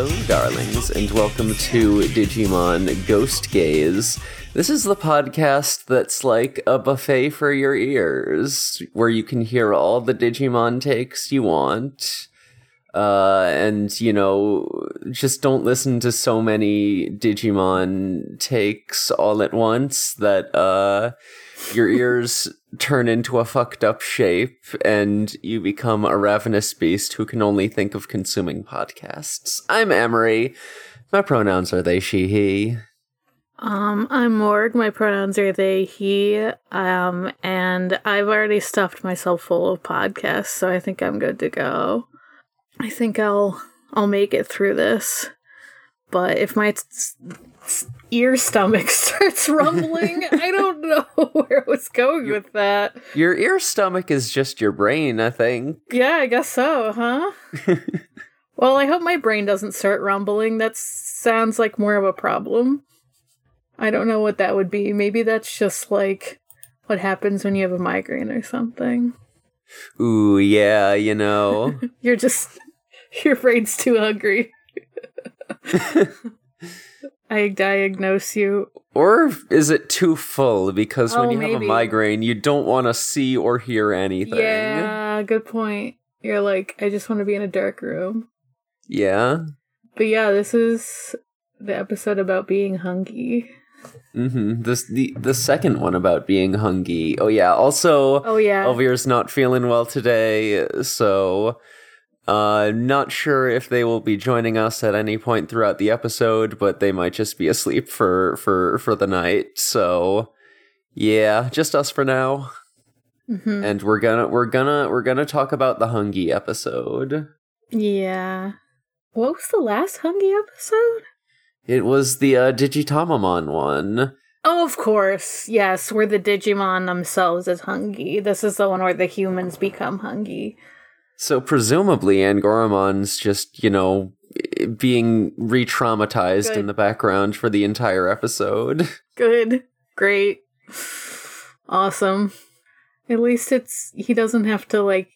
Hello, darlings, and welcome to Digimon Ghost Gaze. This is the podcast that's like a buffet for your ears, where you can hear all the Digimon takes you want. Uh, and, you know, just don't listen to so many Digimon takes all at once that, uh, your ears turn into a fucked up shape and you become a ravenous beast who can only think of consuming podcasts. I'm Emery. My pronouns are they, she, he. Um, I'm Morg. My pronouns are they, he. Um, and I've already stuffed myself full of podcasts, so I think I'm good to go. I think I'll I'll make it through this. But if my s- ear stomach starts rumbling, I don't know where I was going with that. Your ear stomach is just your brain, I think. Yeah, I guess so, huh? well, I hope my brain doesn't start rumbling. That sounds like more of a problem. I don't know what that would be. Maybe that's just like what happens when you have a migraine or something. Ooh, yeah, you know. You're just your brain's too hungry. I diagnose you. or is it too full? Because when Oh, you have a migraine, you don't want to see or hear anything. Yeah, good point. You're like, I just want to be in a dark room. Yeah? But yeah, this is the episode about being hungry. Mm-hmm. This the the second one about being hungry. Oh yeah. Also, Oh yeah. Elvir's not feeling well today, so uh not sure if they will be joining us at any point throughout the episode, but they might just be asleep for for for the night. So yeah, just us for now. Mhm. And we're gonna we're gonna we're gonna talk about the hungry episode. Yeah. What was the last hungry episode? It was the uh, Digitamamon one. Oh, of course. Yes, where the Digimon themselves is hungry. This is the one where the humans become hungry. So presumably Angoramon's just, you know, being re-traumatized Good. in the background for the entire episode. Good. Great. Awesome. At least it's he doesn't have to like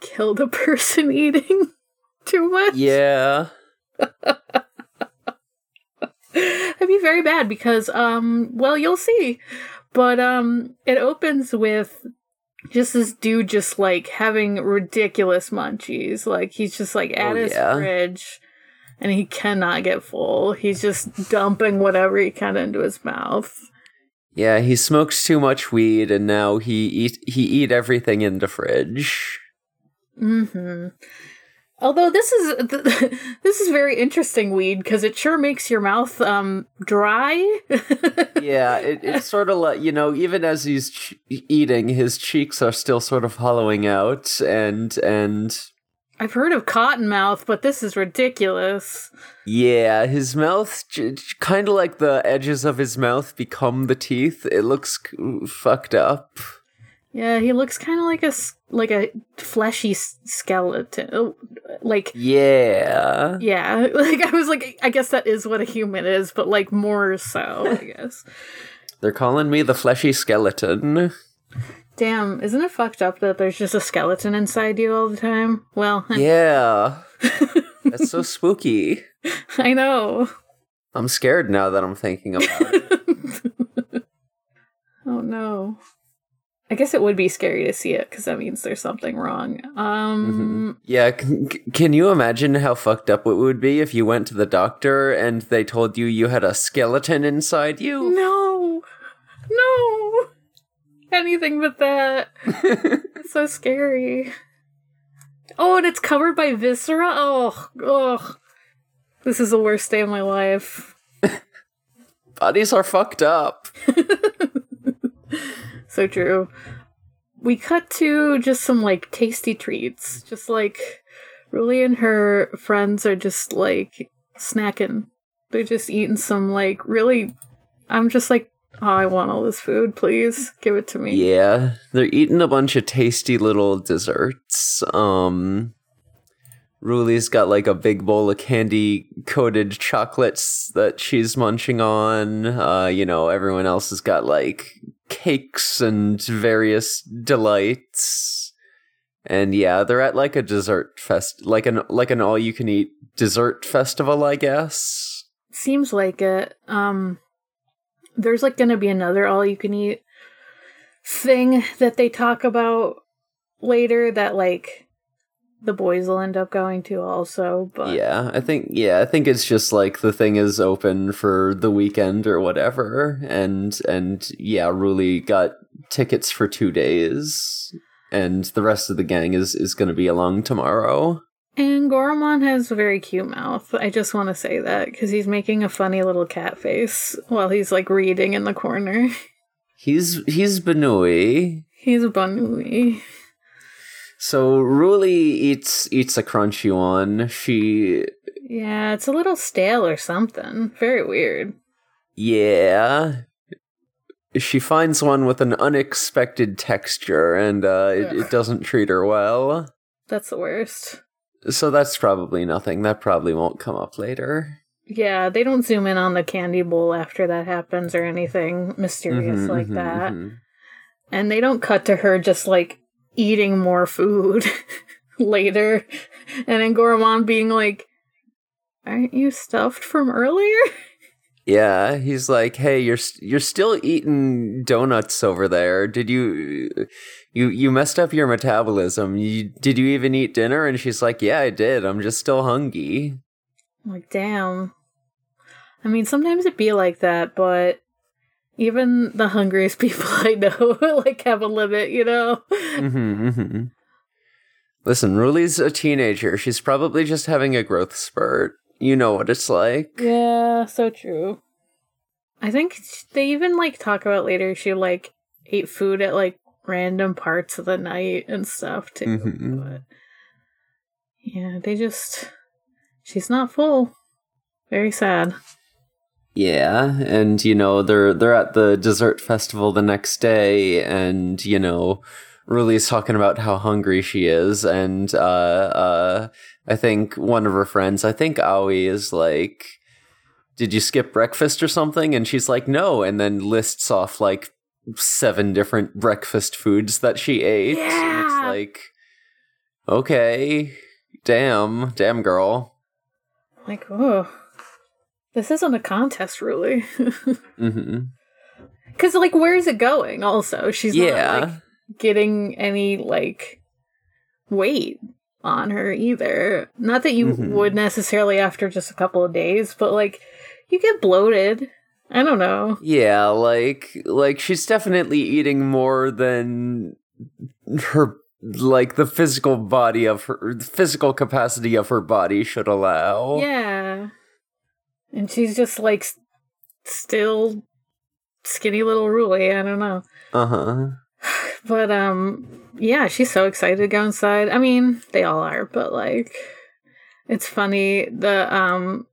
kill the person eating too much. yeah. That'd be very bad because um well you'll see. But um it opens with just this dude just like having ridiculous munchies. Like he's just like at Oh, his yeah. fridge and he cannot get full. He's just dumping whatever he can into his mouth. Yeah, he smokes too much weed and now he eat he eat everything in the fridge. hmm Although this is this is very interesting weed because it sure makes your mouth um dry. yeah, it, it's sort of like, you know, even as he's ch- eating, his cheeks are still sort of hollowing out and and I've heard of cotton mouth, but this is ridiculous. Yeah, his mouth, kind of like the edges of his mouth become the teeth. It looks c- fucked up. Yeah, he looks kind of like a like a fleshy skeleton. Oh, Like Yeah. yeah, like I was like I guess that is what a human is, but like more so, I guess. They're calling me the fleshy skeleton. Damn, isn't it fucked up that there's just a skeleton inside you all the time? Well, Yeah. That's so spooky. I know. I'm scared now that I'm thinking about it. Oh no. I guess it would be scary to see it because that means there's something wrong. Um, Yeah, can, can you imagine how fucked up it would be if you went to the doctor and they told you you had a skeleton inside you? no, no, anything but that. it's so scary. Oh, and it's covered by viscera. Oh, oh, this is the worst day of my life. Bodies are fucked up. So true. We cut to just some like tasty treats. Just like Ruli and her friends are just like snacking. They're just eating some like really I'm just like, oh, I want all this food, please. Give it to me. Yeah, they're eating a bunch of tasty little desserts. Um, Ruli's got like a big bowl of candy coated chocolates that she's munching on. Uh, you know, everyone else has got like cakes and various delights. And yeah, they're at like a dessert fest, like an like an all you can eat dessert festival, I guess. Seems like it. Um, there's like gonna be another all you can eat thing that they talk about later that like the boys will end up going to also but yeah i think yeah i think it's just like the thing is open for the weekend or whatever and and yeah Ruli got tickets for two days and the rest of the gang is is going to be along tomorrow and Goramon has a very cute mouth. I just want to say that because he's making a funny little cat face while he's like reading in the corner. He's he's Banui. He's Banui. So Ruli eats eats a crunchy one. She Yeah, it's a little stale or something. Very weird. Yeah. She finds one with an unexpected texture and uh, it, it doesn't treat her well. That's the worst. So that's probably nothing. That probably won't come up later. Yeah, they don't zoom in on the candy bowl after that happens or anything mysterious Mhm, like mhm, that. mhm. And they don't cut to her just like eating more food later. And then Goramon being like, Aren't you stuffed from earlier? Yeah, he's like, "Hey, you're you're still eating donuts over there. Did you you you messed up your metabolism? You, did you even eat dinner?" And she's like, "Yeah, I did. I'm just still hungry." I'm like, damn. I mean, sometimes it be like that, but even the hungriest people I know like have a limit, you know? hmm hmm Listen, Ruli's a teenager. She's probably just having a growth spurt. You know what it's like. Yeah, so true. I think they even like talk about later she like ate food at like random parts of the night and stuff too. Mhm. But yeah, they just she's not full. Very sad. Yeah, and you know they're they're at the dessert festival the next day, and you know Ruli's talking about how hungry she is, and uh, uh, I think one of her friends, I think Aoi, is like, "Did you skip breakfast or something?" And she's like, "No," and then lists off like seven different breakfast foods that she ate. And Yeah. it's like, okay, damn, damn girl. Like, oh, this isn't a contest, really. hmm Because, like, where is it going? Also, she's Yeah. not like getting any like weight on her either. Not that you Mhm. would necessarily after just a couple of days, but like you get bloated. I don't know. Yeah, like like she's definitely eating more than her like the physical body of her the physical capacity of her body should allow. Yeah, and she's just like still skinny little Ruli. I don't know. Uh-huh. But um yeah, she's so excited to go inside. I mean, they all are, but like it's funny the um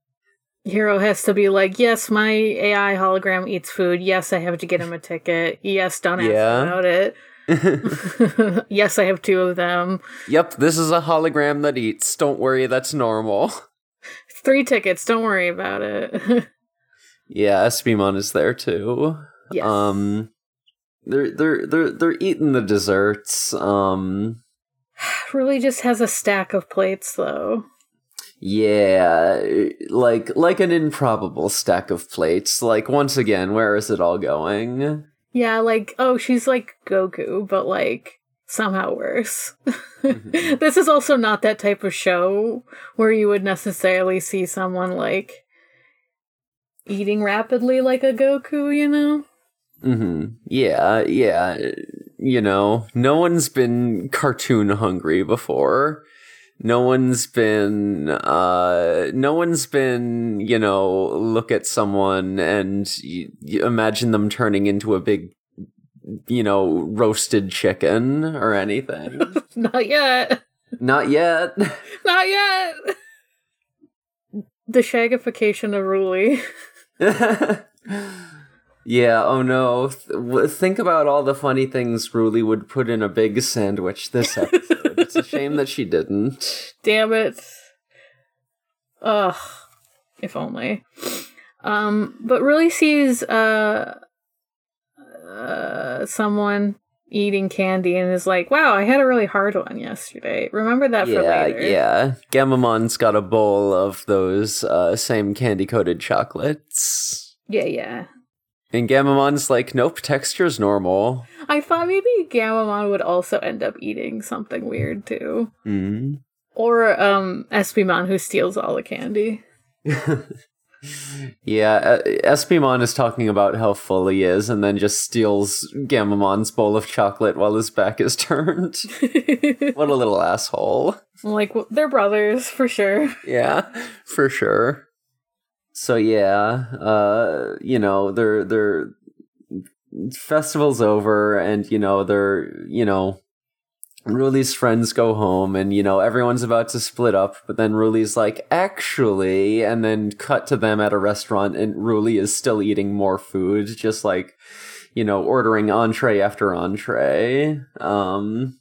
hero has to be like, "Yes, my AI hologram eats food. Yes, I have to get him a ticket. Yes, don't ask Yeah. about it. yes, I have two of them. yep, this is a hologram that eats. Don't worry, that's normal. Three tickets. Don't worry about it." Yeah, Espimon is there too. yes. Um they're they're they're they're eating the desserts. Um Ruli just has a stack of plates though. Yeah, like like an improbable stack of plates. Like once again, where is it all going? Yeah, like oh, she's like Goku, but like somehow worse. Mhm. this is also not that type of show where you would necessarily see someone like eating rapidly like a Goku, you know? hmm Yeah, yeah. You know, no one's been cartoon hungry before. No one's been, uh, no one's been, you know, look at someone and y- y- imagine them turning into a big, you know, roasted chicken or anything. Not yet. Not yet. Not yet. The shagification of Ruli. yeah, oh no. Th- think about all the funny things Ruli would put in a big sandwich this episode. it's a shame that she didn't. Damn it. Ugh. If only. Um, but Ruli sees uh, uh someone eating candy and is like, "Wow, I had a really hard one yesterday. Remember that for yeah, later." yeah. Gammamon's got a bowl of those uh, same candy coated chocolates. yeah, yeah. And Gammamon's like, nope, texture's normal. I thought maybe Gammamon would also end up eating something weird too, Mm. or um, Espimon who steals all the candy. yeah, uh, Espimon is talking about how full he is and then just steals Gammamon's bowl of chocolate while his back is turned. what a little asshole. Like they're brothers for sure. Yeah, for sure. So yeah, uh, you know, they're they're festival's over and you know, they're, you know, Ruli's friends go home and you know, everyone's about to split up, but then Ruli's like, "Actually," and then cut to them at a restaurant and Ruli is still eating more food, just like you know, ordering entree after entree. Um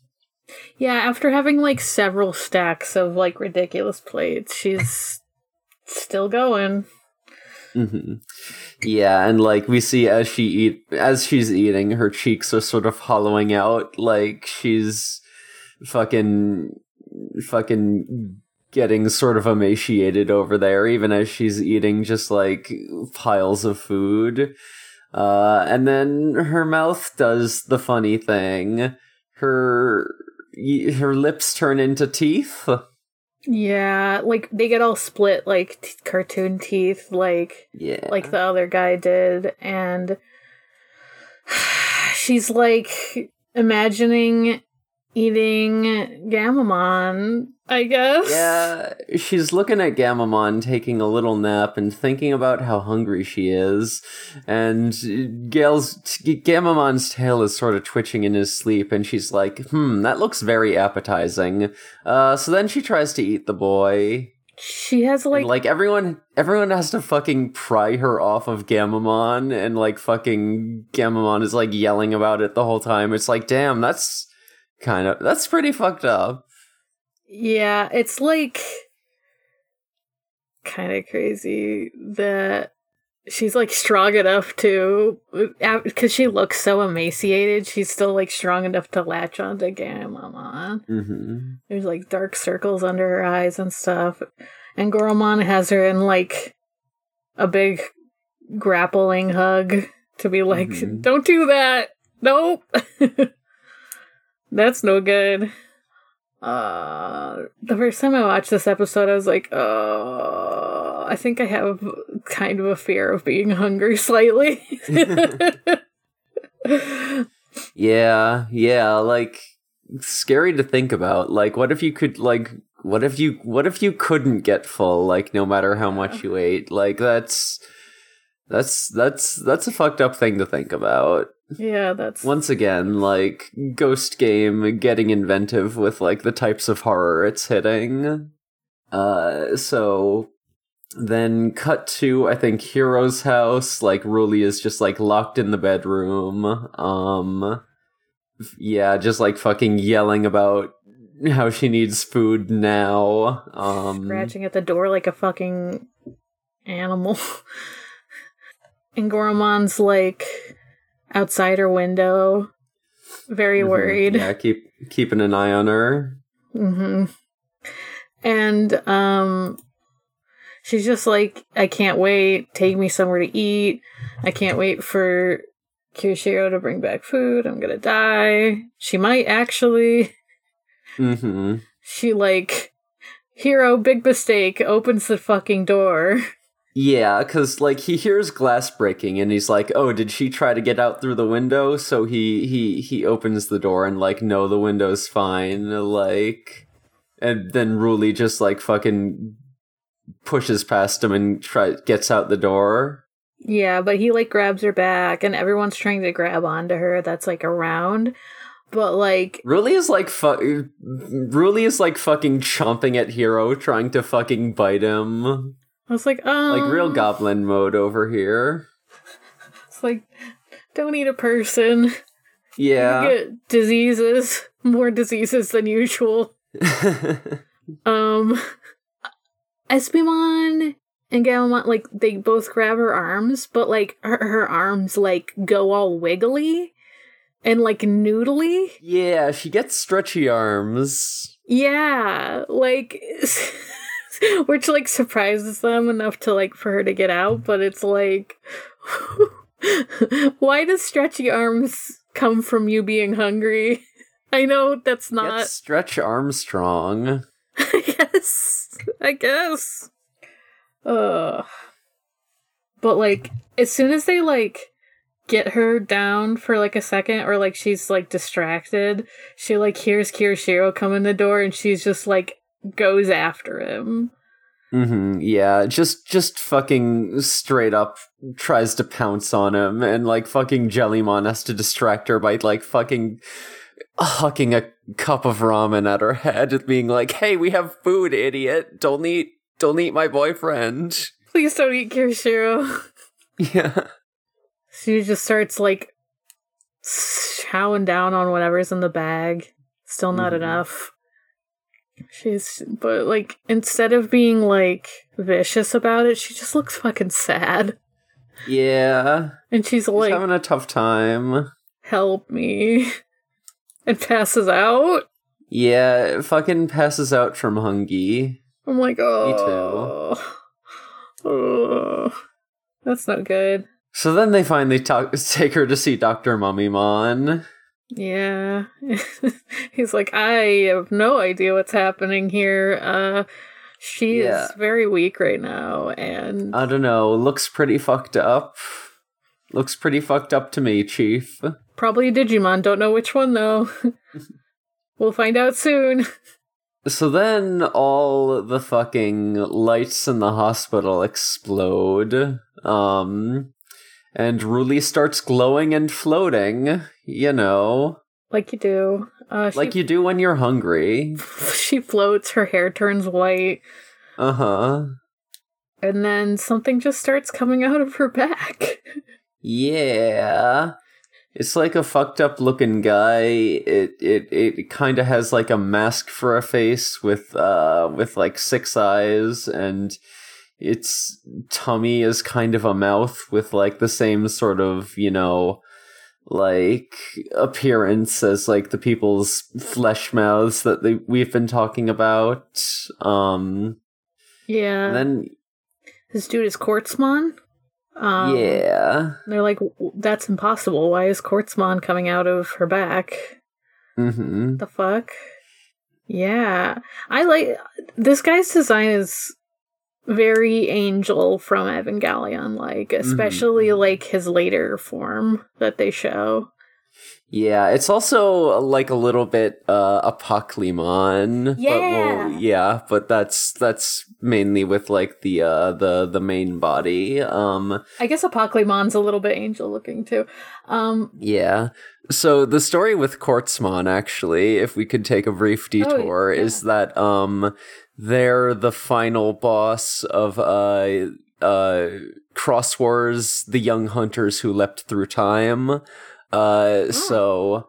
Yeah, after having like several stacks of like ridiculous plates, she's still going. hmm Yeah, and like we see as she eat as she's eating, her cheeks are sort of hollowing out, like she's fucking fucking getting sort of emaciated over there, even as she's eating just like piles of food. Uh, and then her mouth does the funny thing. Her her lips turn into teeth. Yeah, like they get all split like t- cartoon teeth, like Yeah, like the other guy did, and she's like imagining eating Gammamon. I guess. Yeah, she's looking at Gammamon taking a little nap and thinking about how hungry she is. And Gail's Gammamon's tail is sort of twitching in his sleep, and she's like, "Hmm, that looks very appetizing." Uh, so then she tries to eat the boy. She has like, Like, like everyone, everyone has to fucking pry her off of Gammamon, and like fucking Gammamon is like yelling about it the whole time. It's like, damn, that's kind of that's pretty fucked up. yeah, it's like kind of crazy that she's like strong enough to because she looks so emaciated. She's still like strong enough to latch onto Gammamon. hmm There's like dark circles under her eyes and stuff. And Goromon has her in like a big grappling hug to be like, Mhm. don't do that. Nope. That's no good. Uh, the first time I watched this episode, I was like, uh, I think I have kind of a fear of being hungry slightly. Yeah, yeah, like scary to think about. Like what if you could like what if you what if you couldn't get full like no matter how much you ate? Like that's that's that's that's a fucked up thing to think about. yeah, that's Once again, like Ghost Game getting inventive with like the types of horror it's hitting. Uh so then cut to I think Hiro's house, like Ruli is just like locked in the bedroom. Um yeah, just like fucking yelling about how she needs food now. Um scratching at the door like a fucking animal. and Goromon's like outside her window, very mhm, worried. Yeah, keep keeping an eye on her. hmm And um she's just like, I can't wait, take me somewhere to eat. I can't wait for Kiyoshiro to bring back food. I'm gonna die. She might actually. Mhm. She like Hiro, big mistake, opens the fucking door. Yeah, because like he hears glass breaking and he's like, "Oh, did she try to get out through the window?" So he he he opens the door and like, "No, the window's fine." Like, and then Ruli just like fucking pushes past him and try gets out the door. Yeah, but he like grabs her back and everyone's trying to grab onto her that's like around. But like Ruli is like fu- Ruli is like fucking chomping at Hiro, trying to fucking bite him, I was like, um like real goblin mode over here. It's like don't eat a person. Yeah. You get diseases, more diseases than usual. Um Espimon and Gammamon like they both grab her arms, but like her, her arms like go all wiggly. and like noodly. Yeah, she gets stretchy arms. Yeah, like which like surprises them enough to like for her to get out, but it's like why does stretchy arms come from you being hungry? I know that's not Get Stretch Armstrong. I guess. I guess. Ugh. But like, as soon as they like get her down for like a second, or like she's like distracted, she like hears Kiyoshiro come in the door, and she's just like goes after him. hmm yeah, just just fucking straight up tries to pounce on him, and like fucking Jellymon has to distract her by like fucking hucking a cup of ramen at her head, being like, "Hey, we have food, idiot! Don't eat, don't eat my boyfriend." Please don't eat Kiyoshiro. Yeah, She just starts like chowing down on whatever's in the bag. Still not Mhm. enough. She's, but like, instead of being like vicious about it, she just looks fucking sad. yeah, And she's She's like, having a tough time. help me. And passes out. Yeah, it fucking passes out from Hungy. I'm like, oh. oh. That's not good. So then they finally talk, take her to see Doctor Mummymon. Yeah. He's like, I have no idea what's happening here. Uh she Yeah. is very weak right now and I don't know. Looks pretty fucked up. Looks pretty fucked up to me, Chief. probably a Digimon. Don't know which one though. we'll find out soon. So then all the fucking lights in the hospital explode. Um and Ruli starts glowing and floating, you know, Like you do. Uh she, like you do when you're hungry. she floats, her hair turns white, Uh-huh. and then something just starts coming out of her back. Yeah. It's like a fucked up looking guy. It it it kind of has like a mask for a face with uh with like six eyes and its tummy is kind of a mouth with like the same sort of, you know, like appearance as like the people's flesh mouths that they, we've been talking about. Um yeah. and then this dude is Quartzmon. Um, yeah. They're like, that's impossible. Why is Quartzmon coming out of her back? Mhm. The fuck? Yeah. I like this guy's design is very angel from Evangelion, like, especially like his later form that they show. Yeah, it's also like a little bit uh. But, well, Yeah. yeah, but that's that's mainly with like the uh the the main body. Um I guess Apocalymon's a little bit angel looking too. Um yeah. So the story with Quartzmon actually, if we could take a brief detour, yeah. is that um they're the final boss of uh uh Xros Wars, the young hunters who leapt through time. Uh so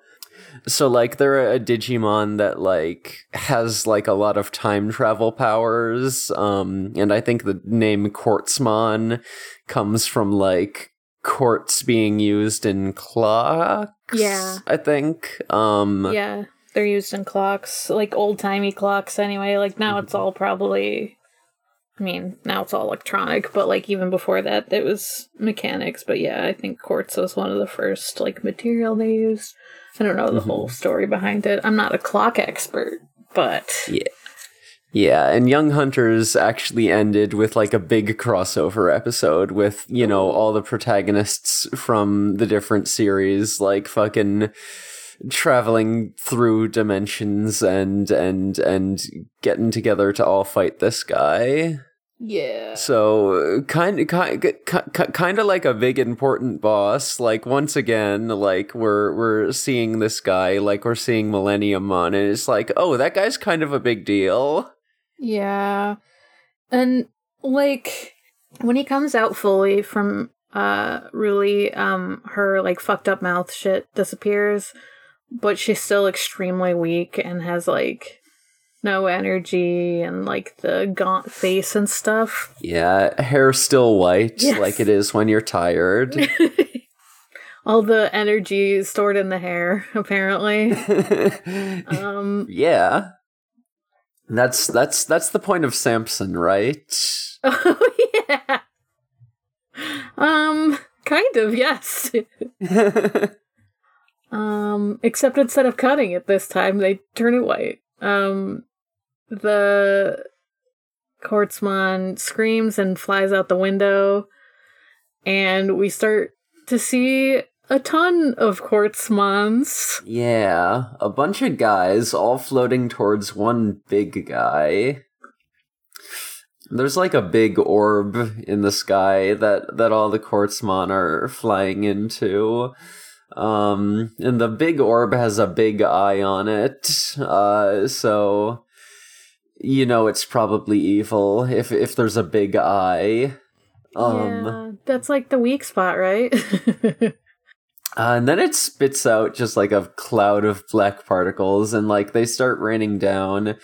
so like they're a Digimon that like has like a lot of time travel powers. Um and I think the name Quartzmon comes from like quartz being used in clocks. Yeah. I think. Um yeah, they're used in clocks, like old-timey clocks anyway. Like now it's all probably I mean, now it's all electronic, but like even before that, it was mechanics. But yeah, I think quartz was one of the first like material they used. I don't know the whole story behind it. I'm not a clock expert, but Yeah. Yeah, and Young Hunters actually ended with like a big crossover episode with, you know, all the protagonists from the different series like fucking traveling through dimensions and and and getting together to all fight this guy. yeah, So kind kind kind of like a big important boss. Like once again, like we're we're seeing this guy, like we're seeing Millenniummon, and it's like, oh, that guy's kind of a big deal. Yeah, and like when he comes out fully from uh Ruli um her like fucked up mouth shit disappears but she's still extremely weak and has like no energy and like the gaunt face and stuff Yeah, hair still white, Yes. like it is when you're tired. all the energy stored in the hair, apparently. um, yeah. That's that's that's the point of Samson, right? Oh yeah. Um, kind of, yes. um, except instead of cutting it this time, they turn it white. Um, the Quartzmon screams and flies out the window, and we start to see a ton of Quartzmons. yeah, a bunch of guys all floating towards one big guy. There's like a big orb in the sky that that all the Quartzmon are flying into. Um, and the big orb has a big eye on it. Uh, so you know it's probably evil if if there's a big eye. Um, yeah, that's like the weak spot, right? Uh, and then it spits out just like a cloud of black particles, and like they start raining down.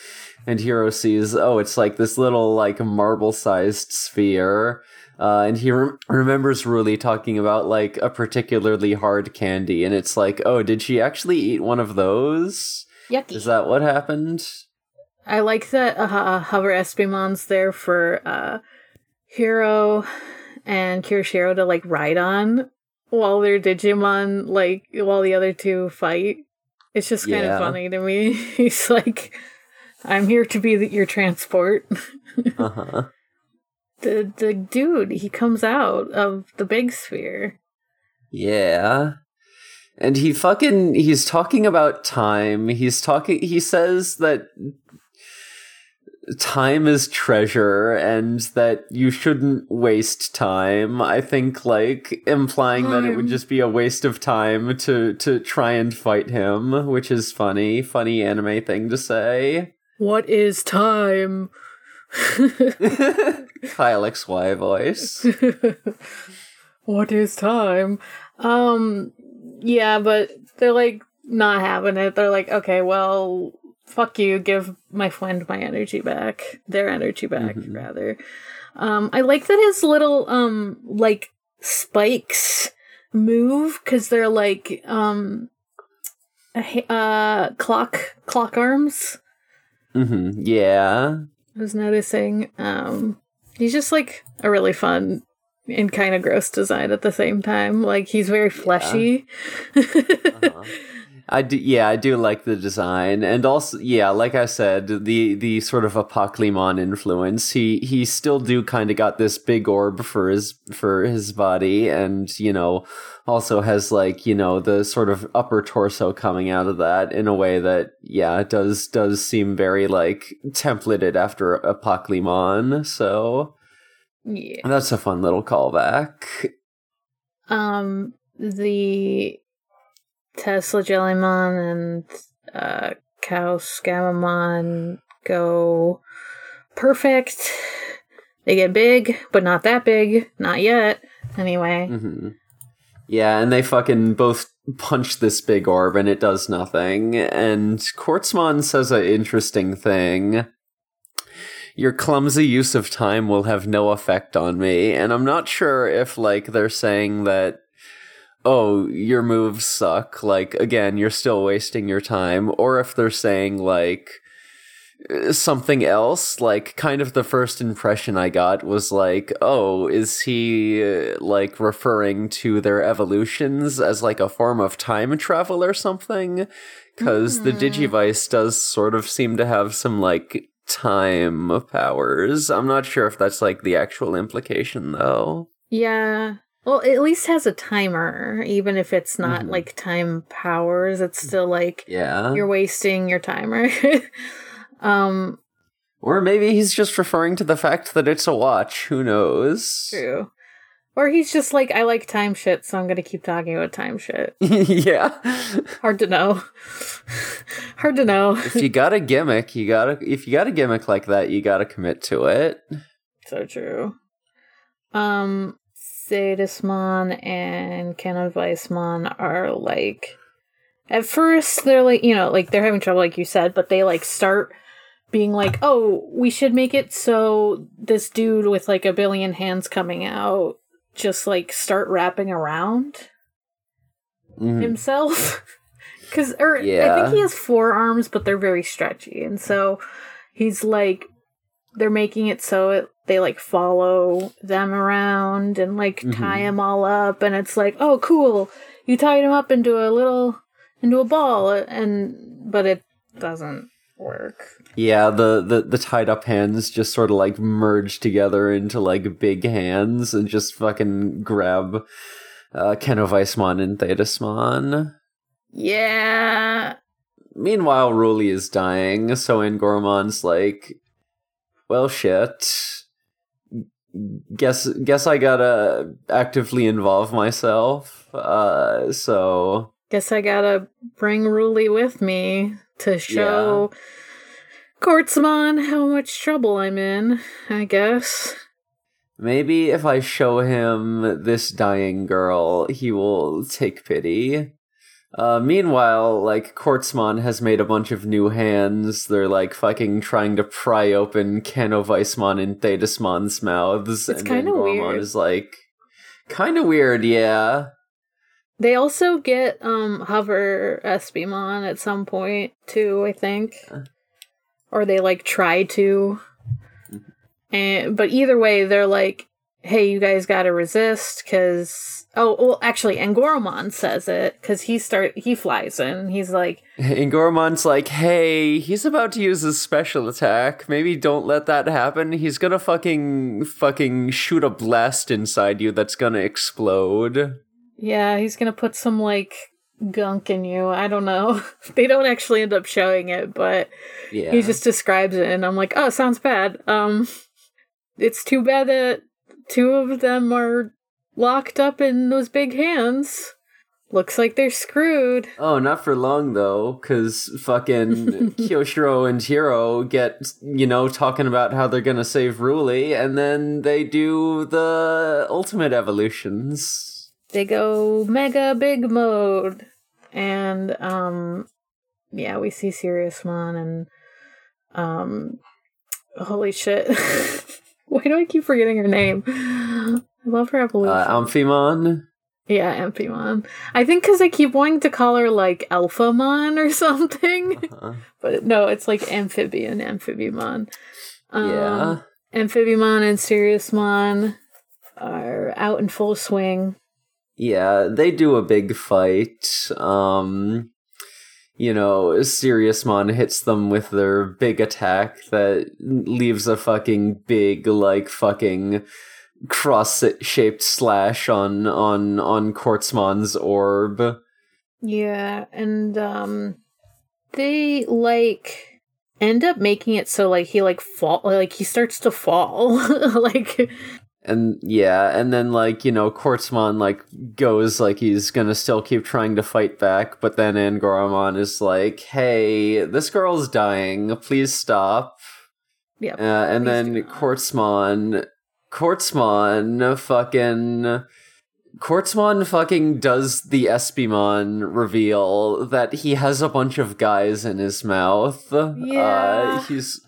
And Hiro sees, oh, it's like this little like marble-sized sphere. Uh, and he rem- remembers Ruli talking about like a particularly hard candy, and it's like, oh, did she actually eat one of those? Yucky. Is that what happened? I like that uh, Hover Espimon's there for uh, Hiro and Kiyoshiro to like ride on while their Digimon like while the other two fight. It's just kind Yeah. of funny to me. He's like, "I'm here to be the, your transport." Uh huh. the the dude he comes out of the big sphere. Yeah. And he fucking he's talking about time. He's talking he says that time is treasure and that you shouldn't waste time. I think like implying that it would just be a waste of time to to try and fight him, which is funny, funny anime thing to say. What is time? Kyle XY voice. what is time? Um, yeah, but they're like not having it. They're like, okay, well, fuck you. Give my friend my energy back. Their energy back, Mhm. rather. Um, I like that his little um like spikes move because they're like um uh clock clock arms. Mm-hmm. Yeah. I was noticing. Um, he's just like a really fun and kind of gross design at the same time. Like he's very fleshy. Uh-huh. I do, yeah, I do like the design, and also, yeah, like I said, the the sort of Apocalymon influence. He he still do kind of got this big orb for his for his body, and you know, also has like you know the sort of upper torso coming out of that in a way that yeah does does seem very like templated after Apocalymon. So yeah. that's a fun little callback. Um, the Tesla Jellymon and uh, Kausgammamon go perfect. They get big, but not that big. Not yet. Anyway. hmm Yeah, and they fucking both punch this big orb and it does nothing. And Quartzmon says an interesting thing. Your clumsy use of time will have no effect on me. And I'm not sure if, like, they're saying that, oh, your moves suck. Like, again, you're still wasting your time. Or if they're saying, like, uh, something else like kind of the first impression i got was like oh is he uh, like referring to their evolutions as like a form of time travel or something because the Hmm. digivice does sort of seem to have some like time powers i'm not sure if that's like the actual implication though Yeah. Well, it at least has a timer, even if it's not Mhm. like time powers. It's still like yeah you're wasting your timer. um, or maybe he's just referring to the fact that it's a watch who knows true. Or he's just like, I like time shit, so I'm gonna keep talking about time shit. yeah Hard to know. Hard to know. if you got a gimmick, you gotta if you got a gimmick like that, you gotta commit to it. So true. Um, Thetismon and Canoweissmon are like, at first they're like, you know, like they're having trouble, like you said, but they like start being like, oh, we should make it so this dude with like a billion hands coming out just like start wrapping around. Mhm. himself. Because or I think he has four arms, but they're very stretchy, and so he's like they're making it so it, they like follow them around and like tie Mhm. him all up, and it's like, oh, cool, you tied them up into a little into a ball, and but it doesn't work. Yeah, the, the, the tied up hands just sort of like merge together into like big hands and just fucking grab uh, Canoweissmon and Thetismon. Yeah, Meanwhile, Ruli is dying, so Angoramon's like, well, shit. Guess guess I gotta actively involve myself. Uh, so guess I gotta bring Ruli with me to show Quartzmon how much trouble I'm in, I guess. maybe if I show him this dying girl, he will take pity. Uh, meanwhile, like Quartzmon has made a bunch of new hands. They're like fucking trying to pry open Kano and Thetismon's mouths. It's and kinda weird. is like, kind of weird, yeah. They also get um Hover Espimon at some point too, I think. Or they like try to. And but either way, they're like, "Hey, you guys got to resist cuz Oh, well actually Angoramon says it cuz he start he flies in. He's like, And Gormon's like, hey, he's about to use his special attack. Maybe don't let that happen. He's gonna fucking fucking shoot a blast inside you that's gonna explode. Yeah, he's gonna put some like gunk in you. I don't know. they don't actually end up showing it, but Yeah. he just describes it, and I'm like, oh, sounds bad. Um, it's too bad that two of them are locked up in those big hands. Looks like they're screwed. Oh, not for long though, because fucking Kiyoshiro and Hiro get, you know, talking about how they're gonna save Ruli, and then they do the ultimate evolutions. They go mega big mode, and um, yeah, we see Siriusmon and um, holy shit. Why do I keep forgetting her name? I love her evolution. Uh, Amphimon. Yeah, Amphimon. I think because I keep wanting to call her like Alphamon or something, Uh, but no, it's like Amphibian Amphibimon. Um, yeah. Amphibimon and Siriusmon are out in full swing. Yeah, they do a big fight. Um, you know, Siriusmon hits them with their big attack that leaves a fucking big, like, fucking cross-shaped slash on on on Quartzmon's orb. Yeah, and um, they like end up making it so like he like fall like he starts to fall like And yeah, and then like, you know, Quartzmon like goes like he's gonna still keep trying to fight back, but then Angoramon is like, Hey, this girl's dying, please stop. yeah Uh, and then do Quartzmon fucking, Quartzmon fucking does the Espimon reveal that he has a bunch of guys in his mouth. Yeah. Uh, he's,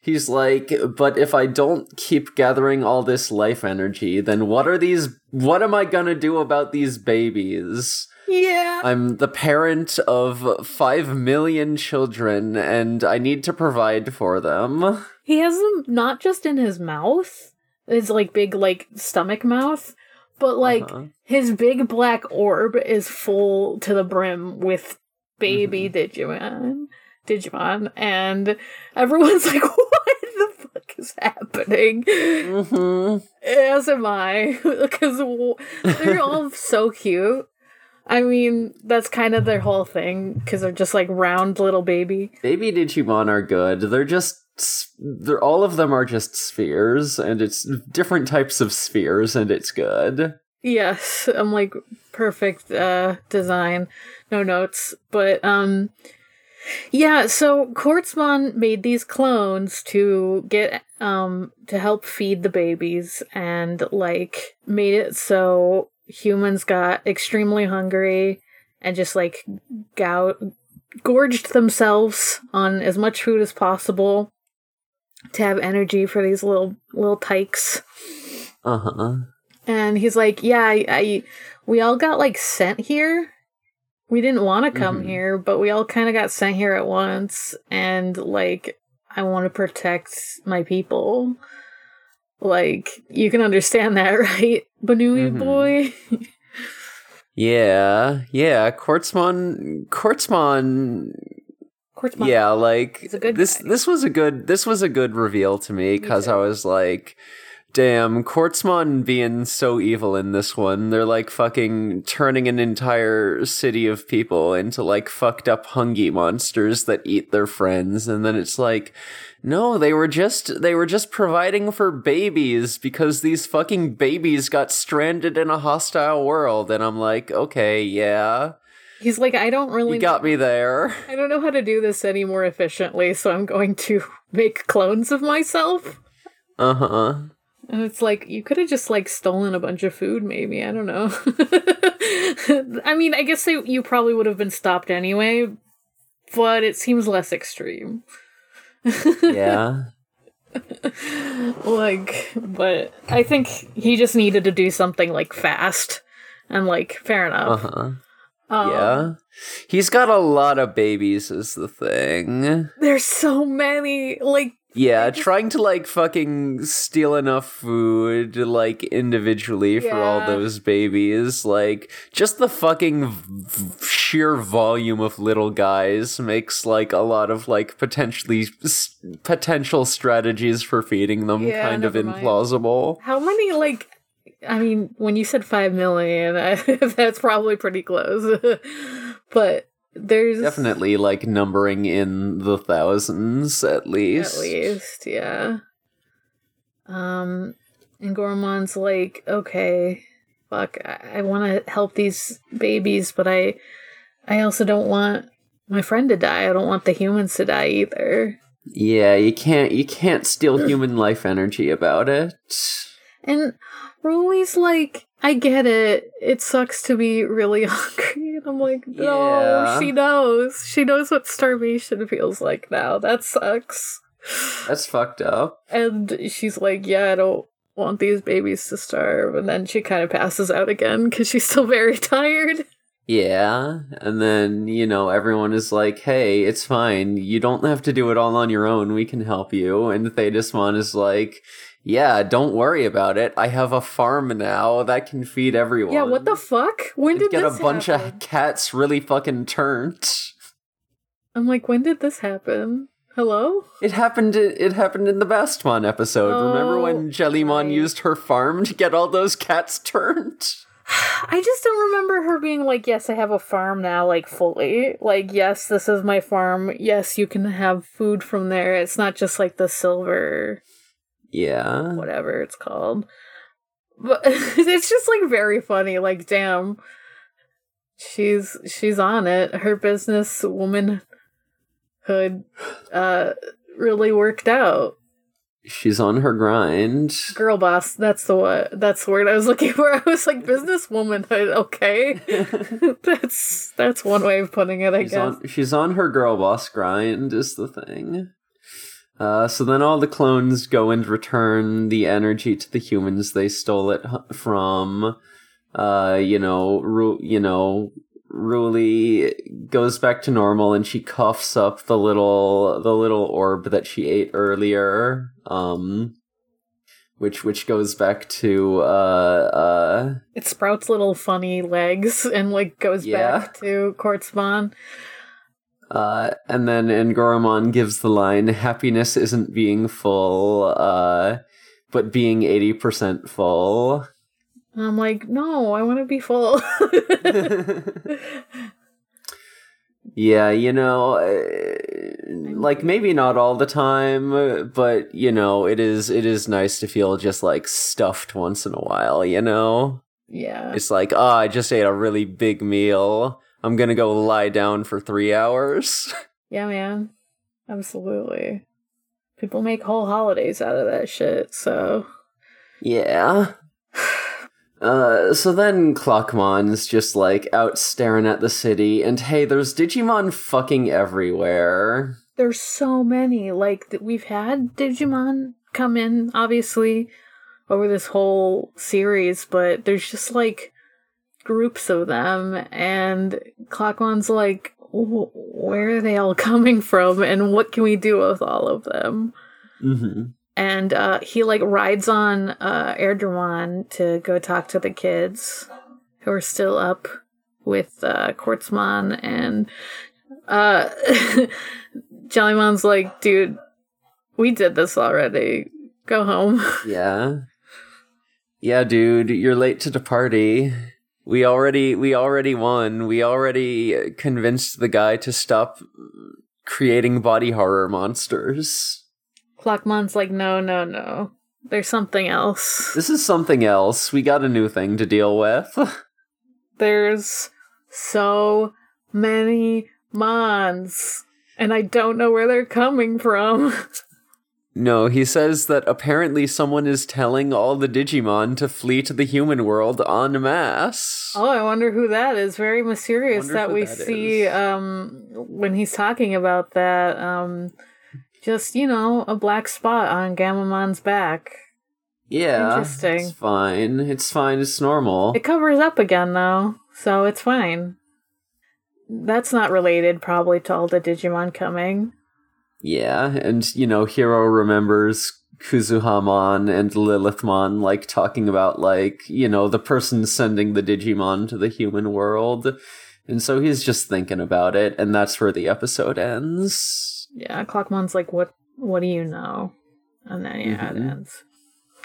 he's like, but if I don't keep gathering all this life energy, then what are these, what am I gonna do about these babies? yeah I'm the parent of five million children, and I need to provide for them. He has them not just in his mouth his like big like stomach mouth but like Uh-huh. his big black orb is full to the brim with baby digimon digimon and everyone's like what the fuck is happening Mm-hmm. as am i because they're all so cute i mean that's kind of their whole thing because they're just like round little baby Baby Digimon are good. They're just they're all of them are just spheres, and it's different types of spheres, and it's good. Yes, I'm like perfect uh design. No notes, but um yeah, so Quartzmon made these clones to get um to help feed the babies and like made it so humans got extremely hungry and just like gout gorged themselves on as much food as possible to have energy for these little little tykes Uh huh. and he's like, "Yeah, I, I we all got like sent here. We didn't want to come Mhm. here, but we all kind of got sent here at once. And like, I want to protect my people. Like, you can understand that, right? Banui Mhm. boy? Yeah, yeah. Quartzmon, Quartzmon. Yeah, like He's a good this. guy. This was a good. This was a good reveal to me because I was like, "Damn, Quartzmon being so evil in this one. They're like fucking turning an entire city of people into like fucked up hungy monsters that eat their friends." And then it's like, no, they were just they were just providing for babies because these fucking babies got stranded in a hostile world. And I'm like, okay, yeah, He's like, I don't really you got me there. I don't know how to do this any more efficiently, so I'm going to make clones of myself. Uh huh. And it's like, you could have just like stolen a bunch of food, maybe. I don't know. I mean, I guess they, you probably would have been stopped anyway, but it seems less extreme. Yeah. like, but I think he just needed to do something like fast. And like, fair enough. Uh enough. huh. Um, yeah. He's got a lot of babies, is the thing. There's so many. Like, Yeah, trying to like fucking steal enough food, like individually for all those babies. Like, just the fucking v- sheer volume of little guys makes like a lot of like potentially s- potential strategies for feeding them Yeah, kind of never mind. implausible. How many like I mean, when you said 5 million, that's probably pretty close. but there's Definitely like numbering in the thousands at least. at least, yeah. Um and Gormon's like, "Okay, fuck, I, I want to help these babies, but I I also don't want my friend to die. I don't want the humans to die either." Yeah, you can't you can't steal human life energy about it. And Ruli's like, I get it. It sucks to be really hungry. And I'm like, no, Yeah. she knows. She knows what starvation feels like now. That sucks. That's fucked up. And she's like, yeah, I don't want these babies to starve. And then she kind of passes out again because she's still very tired. Yeah, and then, you know, everyone is like, hey, it's fine. You don't have to do it all on your own. We can help you. And Thetismon is like, yeah, don't worry about it. I have a farm now that can feed everyone. Yeah, what the fuck? When did get a bunch happen? of cats really fucking turned. I'm like, when did this happen? Hello? It happened. It happened in the Bastmon episode. Remember Oh, when Jellymon right. used her farm to get all those cats turned? I just don't remember her being like, yes, I have a farm now, like fully. Like, yes, this is my farm. Yes, you can have food from there. It's not just like the silver, Yeah. whatever it's called. But it's just like very funny. Like, damn, she's she's on it. Her business womanhood uh really worked out. She's on her grind. Girl boss, that's the what that's the word I was looking for. I was like business womanhood, okay. that's that's one way of putting it, I she's guess. on she's on her girl boss grind is the thing. Uh, so then all the clones go and return the energy to the humans they stole it from. Uh, you know, Ru- you know, Ruli goes back to normal and she coughs up the little the little orb that she ate earlier. Um, which which goes back to uh uh It sprouts little funny legs and like goes Yeah. back to Quartzmon. Uh, and then Angoramon gives the line, happiness isn't being full, uh, but being 80% full. And I'm like, no, I want to be full. yeah, you know, uh, like maybe not all the time, but you know, it is, it is nice to feel just like stuffed once in a while, you know? yeah. It's like, oh, I just ate a really big meal. I'm gonna go lie down for three hours. Yeah, man. Absolutely. People make whole holidays out of that shit, so Yeah. Uh, so then Clockmon's just like out staring at the city, and hey, there's Digimon fucking everywhere. there's so many. Like th- we've had Digimon come in, obviously, over this whole series, but there's just like groups of them, and Clockmon's like, where are they all coming from, and what can we do with all of them? Mm-hmm. And uh, he like rides on uh, Erdramon to go talk to the kids who are still up with uh, Quartzmon, and uh, Jellymon's like, dude, we did this already. Go home. Yeah. Yeah, dude, you're late to the party. We already we already won. We already convinced the guy to stop creating body horror monsters. Clockmon's like, no, no, no. There's something else. This is something else. We got a new thing to deal with. There's so many Mons, and I don't know where they're coming from. No, he says that apparently someone is telling all the Digimon to flee to the human world en masse. Oh, I wonder who that is. Very mysterious that we that see um when he's talking about that. Um just, you know, a black spot on Gammamon's back. Yeah. Interesting. It's fine. It's fine. It's normal. It covers up again though, so it's fine. That's not related probably to all the Digimon coming. Yeah, and you know, Hiro remembers Kuzuhamon and Lilithmon like talking about like, you know, the person sending the Digimon to the human world. And so he's just thinking about it, and that's where the episode ends. Yeah, Clockmon's like, what what do you know? And then yeah, Mhm. it ends.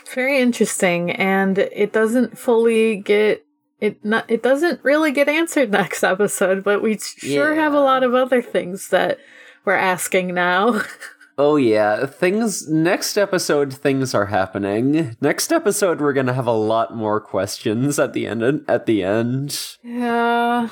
It's very interesting, and it doesn't fully get it. Not, it doesn't really get answered next episode, but we sure have a lot of other things that we're asking now. Oh yeah, things next episode things are happening. Next episode we're going to have a lot more questions at the end at the end. yeah,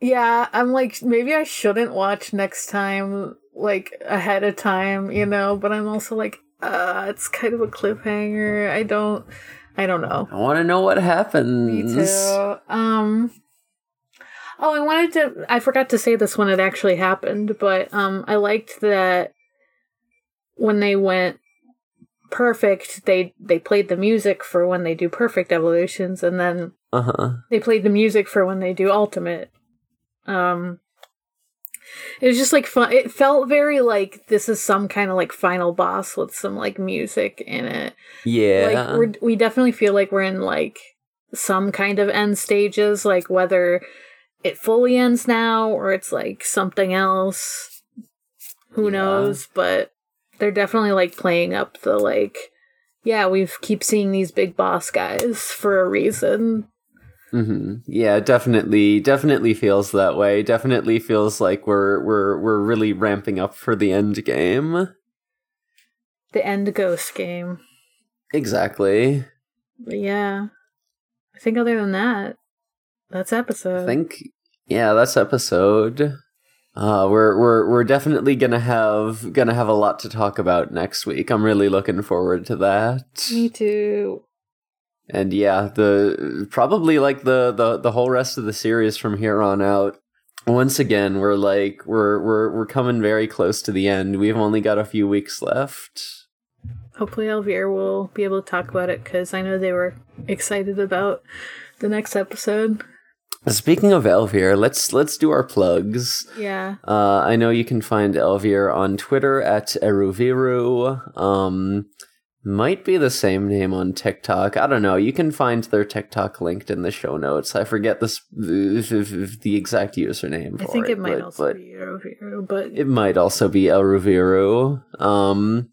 yeah. I'm like, maybe I shouldn't watch next time like ahead of time, you know. But I'm also like, uh, it's kind of a cliffhanger. I don't, I don't know. I want to know what happens. Me too. Um. Oh, I wanted to. I forgot to say this when it actually happened, but um, I liked that when they went perfect, they they played the music for when they do perfect evolutions, and then Uh-huh. they played the music for when they do ultimate. Um. It was just like fun. It felt very like this is some kind of like final boss with some like music in it Yeah. like we're, we definitely feel like we're in like some kind of end stages like whether it fully ends now or it's like something else who Yeah. knows but they're definitely like playing up the like yeah we've keep seeing these big boss guys for a reason Mm-hmm. Yeah, definitely, definitely feels that way. Definitely feels like we're we're we're really ramping up for the end game. the end ghost game Exactly. but yeah i think other than that that's episode I think yeah, that's episode. Uh, we're we're we're definitely gonna have gonna have a lot to talk about next week. I'm really looking forward to that. me too And yeah, the probably like the the the whole rest of the series from here on out. Once again, we're like we're we're we're coming very close to the end. We've only got a few weeks left. Hopefully, Elvira will be able to talk about it because I know they were excited about the next episode. Speaking of Elvir, let's let's do our plugs. Yeah. Uh, I know you can find Elvir on Twitter at Eruviru. Um, might be the same name on TikTok. I don't know. You can find their TikTok linked in the show notes. I forget this the exact username. I think it might but, also but be Elvira, but it might also be Eruviru. Um,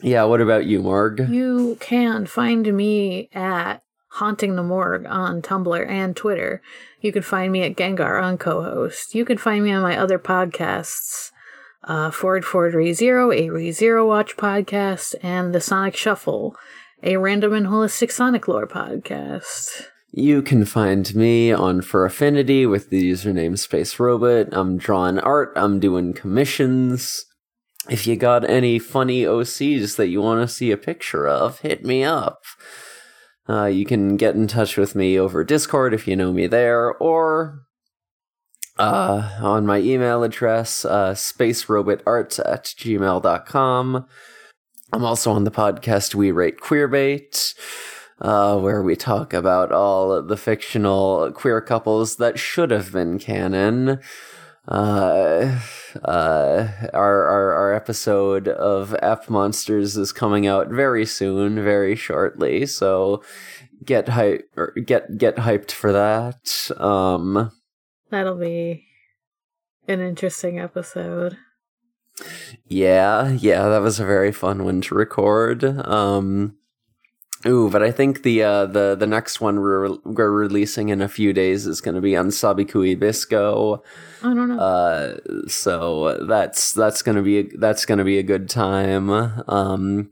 yeah. What about you, Morg? you can find me at Haunting the Morgue on Tumblr and Twitter. You can find me at Gengar on co-host. You can find me on my other podcasts. Uh, Forward Forward Re Zero, a Re Zero Watch podcast, and the Sonic Shuffle, a random and holistic Sonic lore podcast. You can find me on Fur Affinity with the username Space Robot. I'm drawing art, I'm doing commissions. If you got any funny OCs that you want to see a picture of, hit me up. Uh, you can get in touch with me over Discord if you know me there, or uh, on my email address, uh, spacerobotarts at gmail.com. I'm also on the podcast We Rate Queerbait. uh, where we talk about all the fictional queer couples that should have been canon. Uh, uh, our, our our episode of App Monsters is coming out very soon, very shortly. So get hype, or get get hyped for that. Um, That'll be an interesting episode. Yeah, yeah, that was a very fun one to record. Um, ooh, but I think the uh, the the next one we're we're releasing in a few days is going to be on Sabikui Bisco. I don't know. Uh, so that's that's gonna be a, that's gonna be a good time. Um,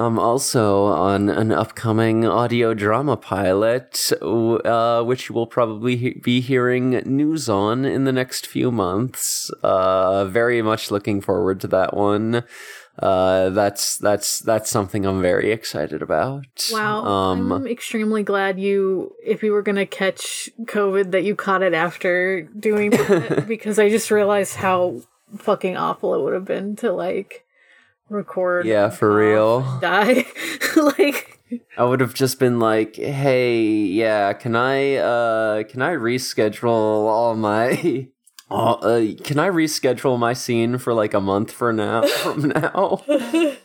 um, also on an upcoming audio drama pilot, uh, which you will probably he- be hearing news on in the next few months. Uh, very much looking forward to that one. Uh, that's that's that's something I'm very excited about. Wow, Um, I'm extremely glad you, if you were gonna catch COVID, that you caught it after doing that because I just realized how fucking awful it would have been to like record. Yeah, for real. Die, like I would have just been like, "Hey, yeah, can I uh can I reschedule all my uh, uh can I reschedule my scene for like a month for now from now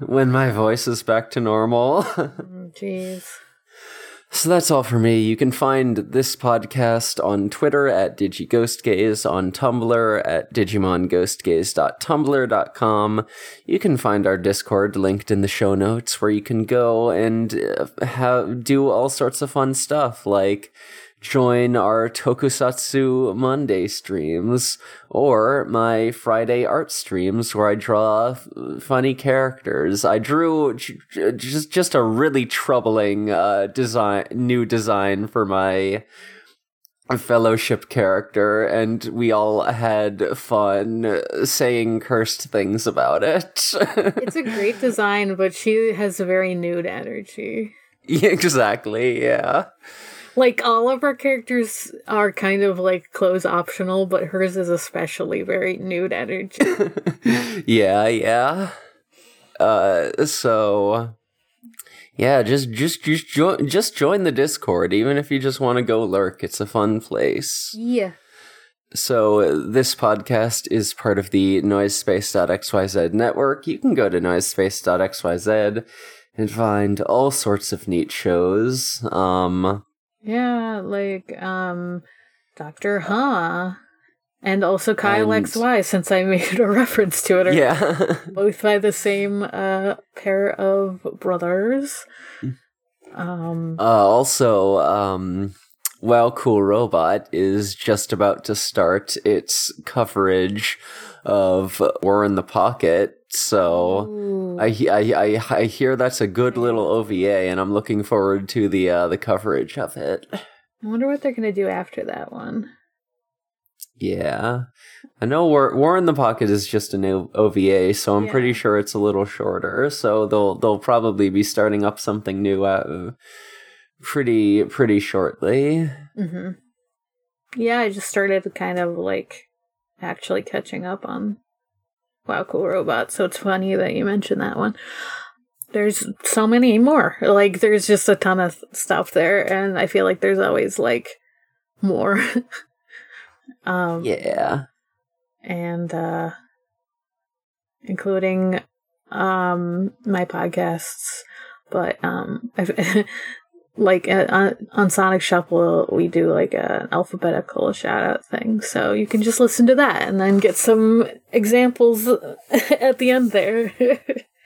when my voice is back to normal?" mm, jeez. So that's all for me. You can find this podcast on Twitter at DigiGhostGaze, on Tumblr at DigimonGhostGaze.tumblr.com. You can find our Discord linked in the show notes where you can go and uh, have, do all sorts of fun stuff like join our Tokusatsu Monday streams or my Friday art streams where I draw f- funny characters. I drew j- j- just just a really troubling uh, design, new design for my fellowship character, and we all had fun saying cursed things about it. It's a great design, but she has a very nude energy. Exactly. Yeah. Like all of our characters are kind of like clothes optional, but hers is especially very nude energy. yeah, yeah. Uh, so yeah, just just just join just join the Discord, even if you just want to go lurk. It's a fun place. yeah. So this podcast is part of the NoiseSpace.xyz network. You can go to NoiseSpace.xyz and find all sorts of neat shows. Um, Yeah, like um Doctor Huh. And also Kyle And- XY since I made a reference to it. earlier. yeah. Both by the same uh pair of brothers. Um Uh, also, um, Wow Cool Robot is just about to start its coverage of War in the Pocket. So. I, I I I hear that's a good little OVA, and I'm looking forward to the uh, the coverage of it. I wonder what they're gonna do after that one. Yeah, I know War War in the Pocket is just an OVA, so I'm Yeah. pretty sure it's a little shorter. So they'll they'll probably be starting up something new uh, pretty pretty shortly. hmm Yeah, I just started kind of like actually catching up on Wow Cool Robot, so it's funny that you mentioned that one. There's so many more. Like there's just a ton of stuff there and I feel like there's always like more. um Yeah. and uh including um my podcasts but um I've, like uh, on, on sonic shuffle we do like an alphabetical shout out thing so you can just listen to that and then get some examples at the end there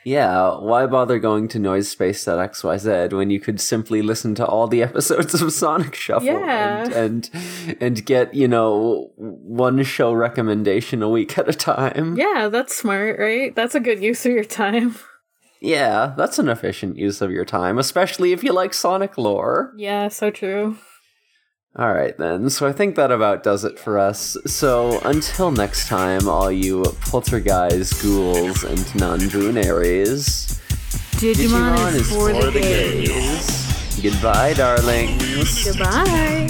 Yeah, why bother going to noisespace.xyz when you could simply listen to all the episodes of Sonic Shuffle Yeah. and, and and get, you know, one show recommendation a week at a time. yeah that's smart right that's a good use of your time Yeah, that's an efficient use of your time, especially if you like Sonic lore. yeah so true All right, then. So I think that about does it for us. So until next time, all you poltergeist, ghouls, and non-boonaries, digimon, is for the gays. Goodbye, darlings. goodbye